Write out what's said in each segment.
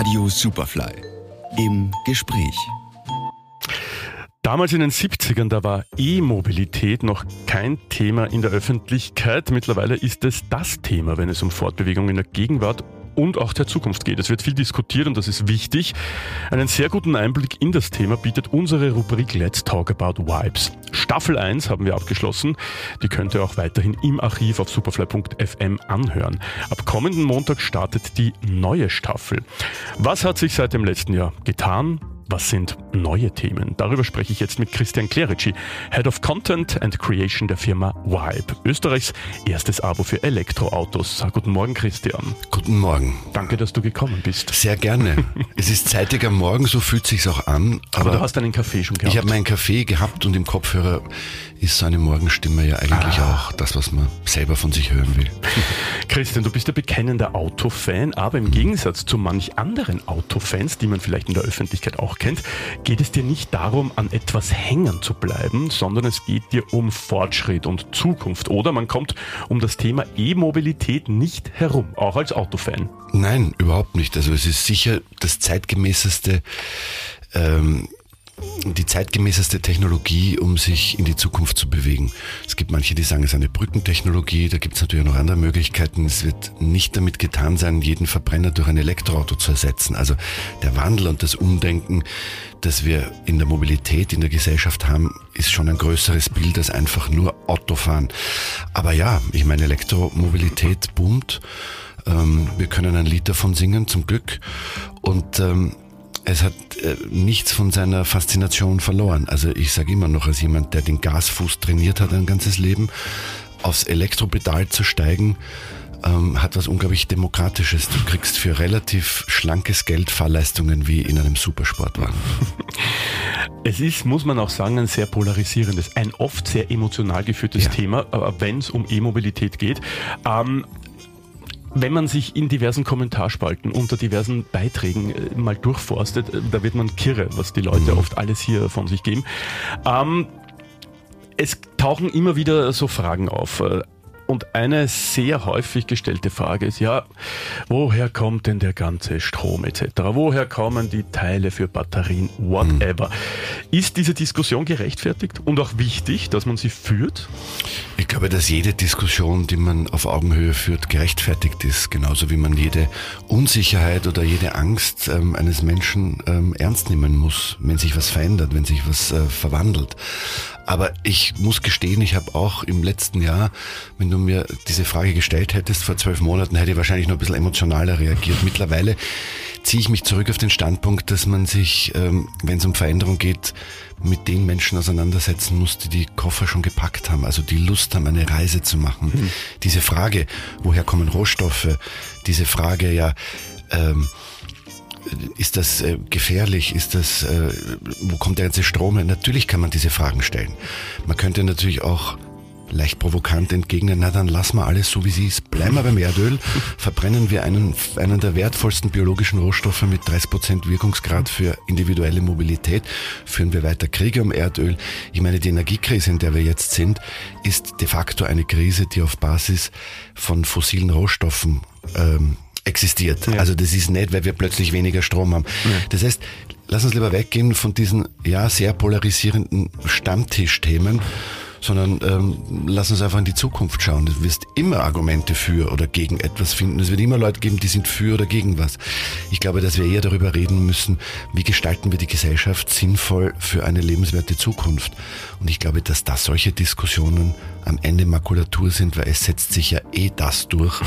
Radio Superfly. Im Gespräch. Damals in den 70ern, da war E-Mobilität noch kein Thema in der Öffentlichkeit. Mittlerweile ist es das Thema, wenn es um Fortbewegung in der Gegenwart und auch der Zukunft geht. Es wird viel diskutiert und das ist wichtig. Einen sehr guten Einblick in das Thema bietet unsere Rubrik Let's Talk About Vibes. Staffel 1 haben wir abgeschlossen. Die könnt ihr auch weiterhin im Archiv auf superfly.fm anhören. Ab kommenden Montag startet die neue Staffel. Was hat sich seit dem letzten Jahr getan? Was sind neue Themen? Darüber spreche ich jetzt mit Christian Clerici, Head of Content and Creation der Firma Vibe, Österreichs erstes Abo für Elektroautos. Guten Morgen, Christian. Guten Morgen. Danke, dass du gekommen bist. Sehr gerne. es ist zeitig am Morgen, so fühlt sich's auch an. Aber, aber du hast einen Kaffee schon gehabt. Ich habe meinen Kaffee gehabt und im Kopfhörer ist so eine Morgenstimme ja eigentlich ah. auch das, was man selber von sich hören will. Christian, du bist ja bekennender Autofan, aber im Gegensatz zu manch anderen Autofans, die man vielleicht in der Öffentlichkeit auch kennt, geht es dir nicht darum, an etwas hängen zu bleiben, sondern es geht dir um Fortschritt und Zukunft. Oder man kommt um das Thema E-Mobilität nicht herum, auch als Autofan. Nein, überhaupt nicht. Also es ist sicher das zeitgemäßeste ähm, die zeitgemäßeste Technologie, um sich in die Zukunft zu bewegen. Es gibt manche, die sagen, es ist eine Brückentechnologie, da gibt es natürlich noch andere Möglichkeiten. Es wird nicht damit getan sein, jeden Verbrenner durch ein Elektroauto zu ersetzen. Also der Wandel und das Umdenken, das wir in der Mobilität in der Gesellschaft haben, ist schon ein größeres Bild als einfach nur Autofahren. Aber ja, ich meine, Elektromobilität boomt. Ähm, wir können ein Lied davon singen, zum Glück. Und ähm, es hat äh, nichts von seiner Faszination verloren. Also ich sage immer noch als jemand, der den Gasfuß trainiert hat ein ganzes Leben, aufs Elektropedal zu steigen, ähm, hat was unglaublich Demokratisches. Du kriegst für relativ schlankes Geld Fahrleistungen wie in einem Supersportwagen. Es ist, muss man auch sagen, ein sehr polarisierendes, ein oft sehr emotional geführtes ja. Thema, wenn es um E-Mobilität geht. Ähm, wenn man sich in diversen Kommentarspalten unter diversen Beiträgen äh, mal durchforstet, äh, da wird man kirre, was die Leute mhm. oft alles hier von sich geben. Ähm, es tauchen immer wieder so Fragen auf. Und eine sehr häufig gestellte Frage ist, ja, woher kommt denn der ganze Strom etc.? Woher kommen die Teile für Batterien, whatever? Mhm. Ist diese Diskussion gerechtfertigt und auch wichtig, dass man sie führt? Ich glaube, dass jede Diskussion, die man auf Augenhöhe führt, gerechtfertigt ist, genauso wie man jede Unsicherheit oder jede Angst ähm, eines Menschen ähm, ernst nehmen muss, wenn sich was verändert, wenn sich was äh, verwandelt. Aber ich muss gestehen, ich habe auch im letzten Jahr, wenn du mir diese Frage gestellt hättest vor zwölf Monaten, hätte ich wahrscheinlich noch ein bisschen emotionaler reagiert. Mittlerweile ziehe ich mich zurück auf den Standpunkt, dass man sich, ähm, wenn es um Veränderung geht, mit den Menschen auseinandersetzen muss, die die Koffer schon gepackt haben, also die Lust haben, eine Reise zu machen. Mhm. Diese Frage, woher kommen Rohstoffe? Diese Frage, ja, ähm, ist das äh, gefährlich? Ist das, äh, wo kommt der ganze Strom her? Natürlich kann man diese Fragen stellen. Man könnte natürlich auch leicht provokant entgegnen, na dann lassen wir alles so wie sie ist. Bleiben wir beim Erdöl, verbrennen wir einen, einen der wertvollsten biologischen Rohstoffe mit 30 Prozent Wirkungsgrad für individuelle Mobilität, führen wir weiter Kriege um Erdöl. Ich meine, die Energiekrise, in der wir jetzt sind, ist de facto eine Krise, die auf Basis von fossilen Rohstoffen ähm, existiert. Ja. Also das ist nicht, weil wir plötzlich weniger Strom haben. Ja. Das heißt, lass uns lieber weggehen von diesen ja sehr polarisierenden Stammtischthemen sondern ähm, lass uns einfach in die Zukunft schauen. Du wirst immer Argumente für oder gegen etwas finden. Es wird immer Leute geben, die sind für oder gegen was. Ich glaube, dass wir eher darüber reden müssen, wie gestalten wir die Gesellschaft sinnvoll für eine lebenswerte Zukunft. Und ich glaube, dass da solche Diskussionen am Ende Makulatur sind, weil es setzt sich ja eh das durch,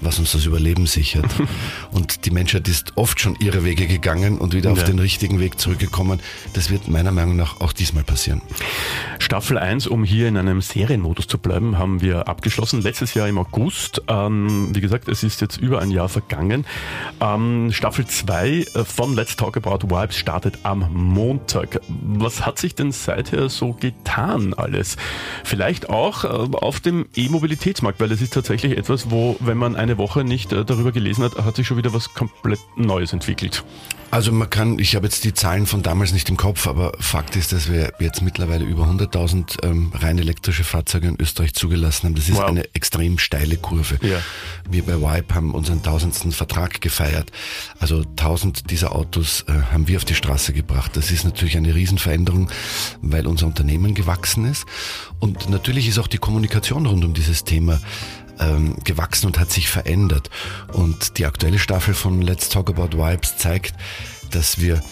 was uns das Überleben sichert. Und die Menschheit ist oft schon ihre Wege gegangen und wieder ja. auf den richtigen Weg zurückgekommen. Das wird meiner Meinung nach auch diesmal passieren. Staffel 1, um hier in einem Serienmodus zu bleiben, haben wir abgeschlossen. Letztes Jahr im August. Ähm, wie gesagt, es ist jetzt über ein Jahr vergangen. Ähm, Staffel 2 äh, von Let's Talk About Vibes startet am Montag. Was hat sich denn seither so getan alles? Vielleicht auch äh, auf dem E-Mobilitätsmarkt, weil es ist tatsächlich etwas, wo, wenn man ein eine Woche nicht äh, darüber gelesen hat, hat sich schon wieder was komplett Neues entwickelt. Also man kann, ich habe jetzt die Zahlen von damals nicht im Kopf, aber Fakt ist, dass wir jetzt mittlerweile über 100.000 ähm, rein elektrische Fahrzeuge in Österreich zugelassen haben. Das ist wow. eine extrem steile Kurve. Ja. Wir bei Wipe haben unseren tausendsten Vertrag gefeiert. Also 1000 dieser Autos äh, haben wir auf die Straße gebracht. Das ist natürlich eine Riesenveränderung, weil unser Unternehmen gewachsen ist. Und natürlich ist auch die Kommunikation rund um dieses Thema ähm, gewachsen und hat sich verändert. Und die aktuelle Staffel von Let's Talk About Vibes zeigt, dass wir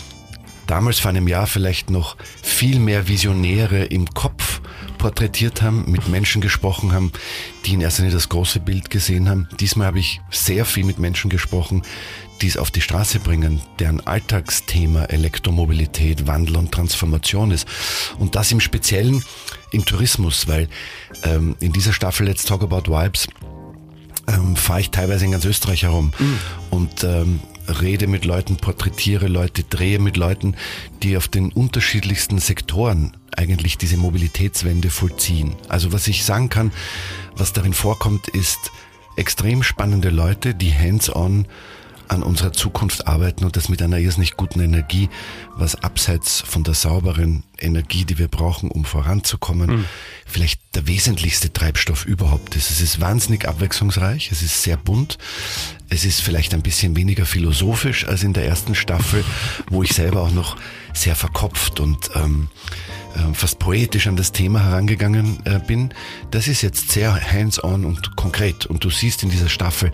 damals vor einem Jahr vielleicht noch viel mehr Visionäre im Kopf porträtiert haben, mit Menschen gesprochen haben, die in erster Linie das große Bild gesehen haben. Diesmal habe ich sehr viel mit Menschen gesprochen, die es auf die Straße bringen, deren Alltagsthema Elektromobilität, Wandel und Transformation ist. Und das im Speziellen im Tourismus, weil ähm, in dieser Staffel Let's Talk About Vibes ähm, fahre ich teilweise in ganz Österreich herum mhm. und ähm, rede mit Leuten, porträtiere Leute, drehe mit Leuten, die auf den unterschiedlichsten Sektoren eigentlich diese Mobilitätswende vollziehen. Also was ich sagen kann, was darin vorkommt, ist extrem spannende Leute, die hands-on an unserer Zukunft arbeiten und das mit einer irrsinnig guten Energie, was abseits von der sauberen Energie, die wir brauchen, um voranzukommen, mhm. vielleicht der wesentlichste Treibstoff überhaupt ist. Es ist wahnsinnig abwechslungsreich, es ist sehr bunt, es ist vielleicht ein bisschen weniger philosophisch als in der ersten Staffel, wo ich selber auch noch sehr verkopft und ähm, äh, fast poetisch an das Thema herangegangen äh, bin. Das ist jetzt sehr hands-on und konkret. Und du siehst in dieser Staffel,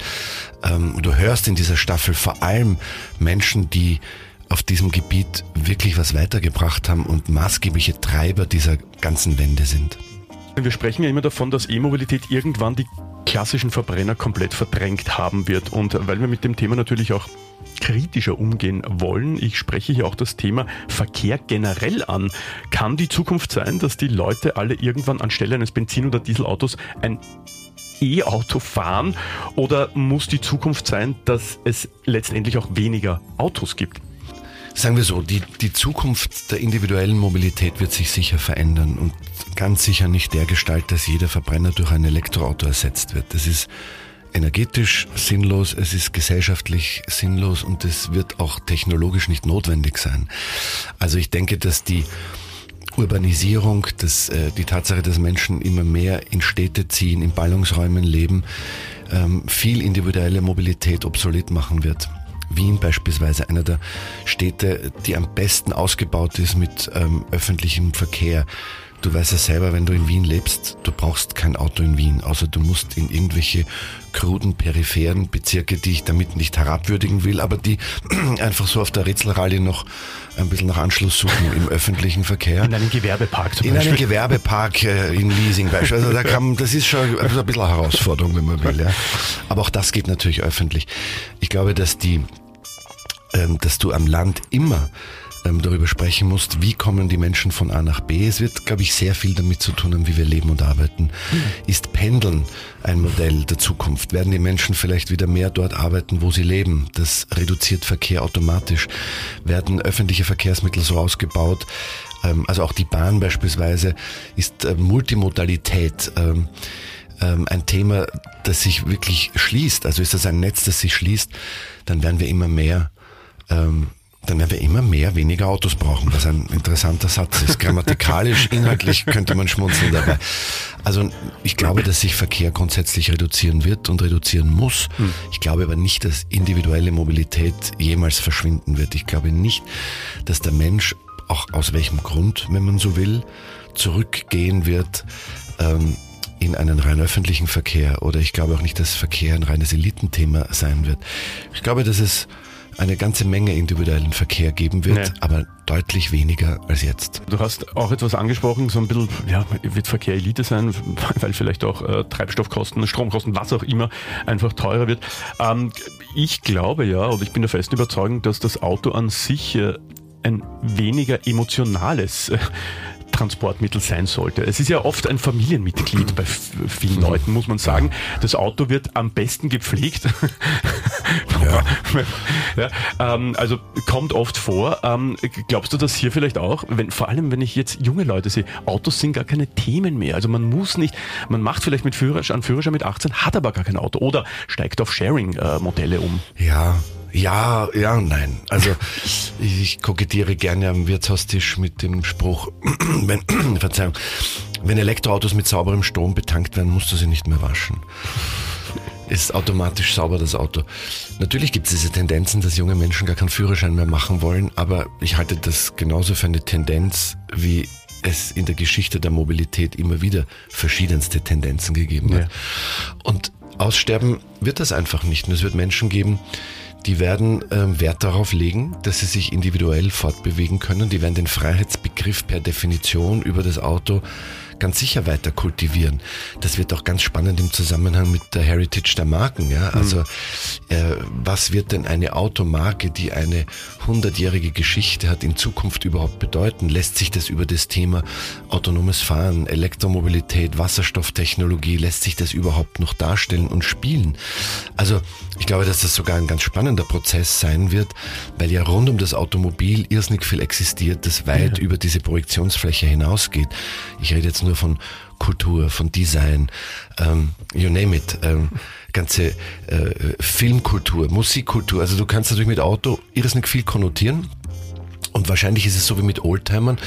ähm, du hörst in dieser Staffel vor allem Menschen, die auf diesem Gebiet wirklich was weitergebracht haben und maßgebliche Treiber dieser ganzen Wende sind. Wir sprechen ja immer davon, dass E-Mobilität irgendwann die klassischen Verbrenner komplett verdrängt haben wird. Und weil wir mit dem Thema natürlich auch kritischer umgehen wollen, ich spreche hier auch das Thema Verkehr generell an. Kann die Zukunft sein, dass die Leute alle irgendwann anstelle eines Benzin- oder Dieselautos ein E-Auto fahren? Oder muss die Zukunft sein, dass es letztendlich auch weniger Autos gibt? Sagen wir so, die, die Zukunft der individuellen Mobilität wird sich sicher verändern und ganz sicher nicht der Gestalt, dass jeder Verbrenner durch ein Elektroauto ersetzt wird. Das ist energetisch sinnlos, es ist gesellschaftlich sinnlos und es wird auch technologisch nicht notwendig sein. Also ich denke, dass die Urbanisierung, dass, äh, die Tatsache, dass Menschen immer mehr in Städte ziehen, in Ballungsräumen leben, ähm, viel individuelle Mobilität obsolet machen wird. Wien beispielsweise einer der Städte, die am besten ausgebaut ist mit ähm, öffentlichem Verkehr. Du weißt ja selber, wenn du in Wien lebst, du brauchst kein Auto in Wien, außer du musst in irgendwelche kruden, peripheren Bezirke, die ich damit nicht herabwürdigen will, aber die einfach so auf der Rätselrallye noch ein bisschen nach Anschluss suchen im öffentlichen Verkehr. In einem Gewerbepark zum in Beispiel. In einem Gewerbepark äh, in Leasing beispielsweise. Also da kann, das ist schon ein bisschen eine Herausforderung, wenn man will. Ja. Aber auch das geht natürlich öffentlich. Ich glaube, dass die, ähm, dass du am Land immer ähm, darüber sprechen musst, wie kommen die Menschen von A nach B. Es wird, glaube ich, sehr viel damit zu tun haben, wie wir leben und arbeiten. Mhm. Ist Pendeln ein Modell der Zukunft? Werden die Menschen vielleicht wieder mehr dort arbeiten, wo sie leben? Das reduziert Verkehr automatisch. Werden öffentliche Verkehrsmittel so ausgebaut? Ähm, also auch die Bahn beispielsweise ist äh, Multimodalität. Ähm, ähm, ein Thema, das sich wirklich schließt. Also ist das ein Netz, das sich schließt, dann werden wir immer mehr ähm, dann werden wir immer mehr weniger Autos brauchen, was ein interessanter Satz ist. Grammatikalisch, inhaltlich könnte man schmunzeln dabei. Also ich glaube, dass sich Verkehr grundsätzlich reduzieren wird und reduzieren muss. Hm. Ich glaube aber nicht, dass individuelle Mobilität jemals verschwinden wird. Ich glaube nicht, dass der Mensch, auch aus welchem Grund, wenn man so will, zurückgehen wird ähm, in einen rein öffentlichen Verkehr. Oder ich glaube auch nicht, dass Verkehr ein reines Elitenthema sein wird. Ich glaube, dass es eine ganze Menge individuellen Verkehr geben wird, nee. aber deutlich weniger als jetzt. Du hast auch etwas angesprochen, so ein bisschen, ja, wird Verkehr Elite sein, weil vielleicht auch äh, Treibstoffkosten, Stromkosten, was auch immer, einfach teurer wird. Ähm, ich glaube ja, oder ich bin der festen Überzeugung, dass das Auto an sich äh, ein weniger emotionales äh, Transportmittel sein sollte. Es ist ja oft ein Familienmitglied bei vielen Leuten, muss man sagen. Das Auto wird am besten gepflegt Ja. ja ähm, also kommt oft vor. Ähm, glaubst du das hier vielleicht auch? Wenn, vor allem, wenn ich jetzt junge Leute sehe, Autos sind gar keine Themen mehr. Also man muss nicht, man macht vielleicht mit Führerschein, Führerschein mit 18, hat aber gar kein Auto oder steigt auf Sharing-Modelle um. Ja, ja, ja, nein. Also ich kokettiere gerne am Wirtshaustisch mit dem Spruch, wenn, Verzeihung, wenn Elektroautos mit sauberem Strom betankt werden, musst du sie nicht mehr waschen. Ist automatisch sauber das Auto. Natürlich gibt es diese Tendenzen, dass junge Menschen gar keinen Führerschein mehr machen wollen, aber ich halte das genauso für eine Tendenz, wie es in der Geschichte der Mobilität immer wieder verschiedenste Tendenzen gegeben hat. Ja. Und aussterben wird das einfach nicht. Und es wird Menschen geben, die werden ähm, Wert darauf legen, dass sie sich individuell fortbewegen können. Die werden den Freiheitsbegriff per Definition über das Auto ganz sicher weiter kultivieren. Das wird auch ganz spannend im Zusammenhang mit der Heritage der Marken. Ja? Also mhm. äh, was wird denn eine Automarke, die eine hundertjährige Geschichte hat, in Zukunft überhaupt bedeuten? Lässt sich das über das Thema autonomes Fahren, Elektromobilität, Wasserstofftechnologie, lässt sich das überhaupt noch darstellen und spielen? Also ich glaube, dass das sogar ein ganz spannender Prozess sein wird, weil ja rund um das Automobil irrsinnig viel existiert, das weit ja. über diese Projektionsfläche hinausgeht. Ich rede jetzt nur von Kultur, von Design, ähm, you name it, ähm, ganze äh, Filmkultur, Musikkultur. Also du kannst natürlich mit Auto irrsinnig viel konnotieren. Und wahrscheinlich ist es so wie mit Oldtimern.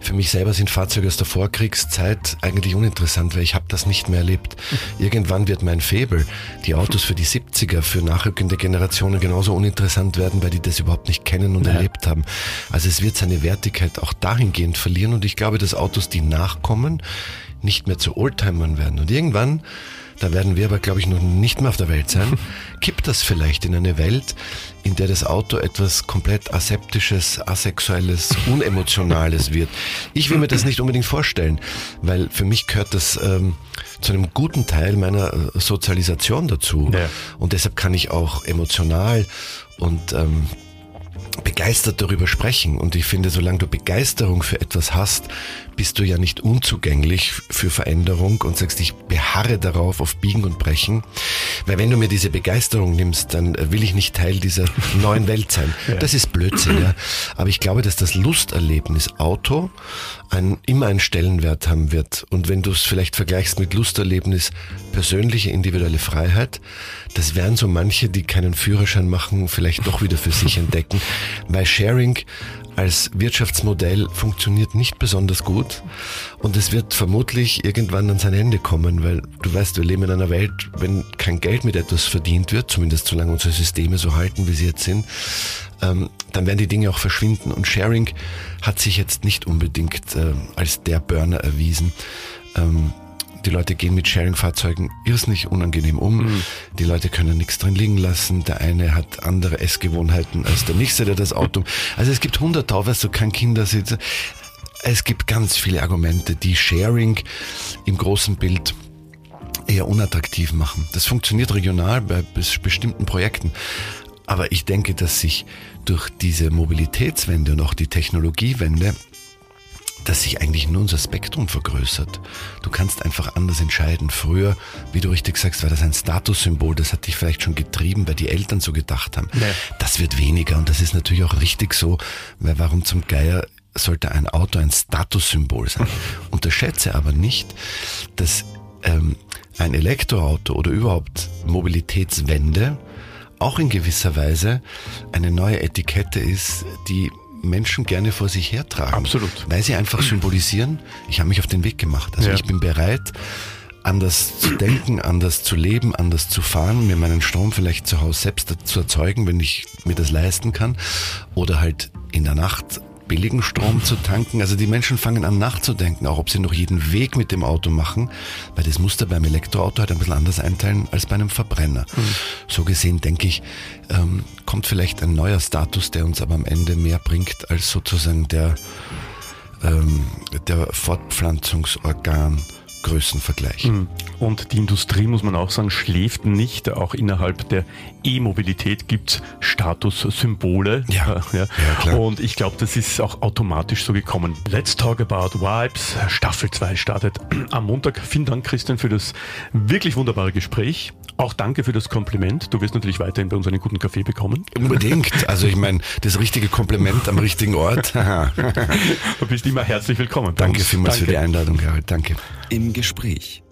Für mich selber sind Fahrzeuge aus der Vorkriegszeit eigentlich uninteressant, weil ich habe das nicht mehr erlebt. Irgendwann wird mein Faible, die Autos für die 70er, für nachrückende Generationen genauso uninteressant werden, weil die das überhaupt nicht kennen und ja. erlebt haben. Also es wird seine Wertigkeit auch dahingehend verlieren und ich glaube, dass Autos, die nachkommen, nicht mehr zu Oldtimern werden. Und irgendwann da werden wir aber, glaube ich, noch nicht mehr auf der Welt sein, kippt das vielleicht in eine Welt, in der das Auto etwas komplett aseptisches, asexuelles, unemotionales wird. Ich will mir das nicht unbedingt vorstellen, weil für mich gehört das ähm, zu einem guten Teil meiner äh, Sozialisation dazu. Ja. Und deshalb kann ich auch emotional und ähm, begeistert darüber sprechen. Und ich finde, solange du Begeisterung für etwas hast, bist du ja nicht unzugänglich für Veränderung und sagst, ich beharre darauf auf Biegen und Brechen. Weil wenn du mir diese Begeisterung nimmst, dann will ich nicht Teil dieser neuen Welt sein. Ja. Das ist Blödsinn, ja. Aber ich glaube, dass das Lusterlebnis Auto ein, immer einen Stellenwert haben wird. Und wenn du es vielleicht vergleichst mit Lusterlebnis persönliche individuelle Freiheit, das werden so manche, die keinen Führerschein machen, vielleicht doch wieder für sich entdecken, weil Sharing als Wirtschaftsmodell funktioniert nicht besonders gut und es wird vermutlich irgendwann an sein Ende kommen, weil du weißt, wir leben in einer Welt, wenn kein Geld mit etwas verdient wird, zumindest solange unsere Systeme so halten, wie sie jetzt sind, ähm, dann werden die Dinge auch verschwinden und Sharing hat sich jetzt nicht unbedingt äh, als der Burner erwiesen. Ähm, die Leute gehen mit Sharing-Fahrzeugen irrsinnig unangenehm um. Mhm. Die Leute können nichts drin liegen lassen. Der eine hat andere Essgewohnheiten als der nächste, der das Auto. Also es gibt hunderttausend, weißt du, kein Kindersitz. Es gibt ganz viele Argumente, die Sharing im großen Bild eher unattraktiv machen. Das funktioniert regional bei bestimmten Projekten. Aber ich denke, dass sich durch diese Mobilitätswende und auch die Technologiewende dass sich eigentlich nur unser Spektrum vergrößert. Du kannst einfach anders entscheiden. Früher, wie du richtig sagst, war das ein Statussymbol, das hat dich vielleicht schon getrieben, weil die Eltern so gedacht haben. Nee. Das wird weniger und das ist natürlich auch richtig so, weil warum zum Geier sollte ein Auto ein Statussymbol sein? Unterschätze aber nicht, dass ähm, ein Elektroauto oder überhaupt Mobilitätswende auch in gewisser Weise eine neue Etikette ist, die Menschen gerne vor sich hertragen. Absolut. Weil sie einfach symbolisieren, ich habe mich auf den Weg gemacht. Also ja. ich bin bereit, anders zu denken, anders zu leben, anders zu fahren, mir meinen Strom vielleicht zu Hause selbst zu erzeugen, wenn ich mir das leisten kann. Oder halt in der Nacht billigen Strom zu tanken. Also die Menschen fangen an nachzudenken, auch ob sie noch jeden Weg mit dem Auto machen, weil das Muster beim Elektroauto halt ein bisschen anders einteilen als bei einem Verbrenner. Mhm. So gesehen denke ich, ähm, kommt vielleicht ein neuer Status, der uns aber am Ende mehr bringt als sozusagen der, ähm, der Fortpflanzungsorgan Größen vergleichen. Und die Industrie, muss man auch sagen, schläft nicht. Auch innerhalb der E-Mobilität gibt's Statussymbole. Ja. ja. Ja, klar. Und ich glaube, das ist auch automatisch so gekommen. Let's Talk About Vibes. Staffel 2 startet am Montag. Vielen Dank, Christian, für das wirklich wunderbare Gespräch. Auch danke für das Kompliment. Du wirst natürlich weiterhin bei uns einen guten Kaffee bekommen. Unbedingt. Also ich meine, das richtige Kompliment am richtigen Ort. Du bist immer herzlich willkommen. Danke uns. vielmals danke. für die Einladung, Gerald. Danke. Im Gespräch.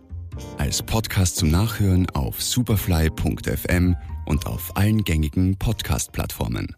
Als Podcast zum Nachhören auf superfly.fm und auf allen gängigen Podcast-Plattformen.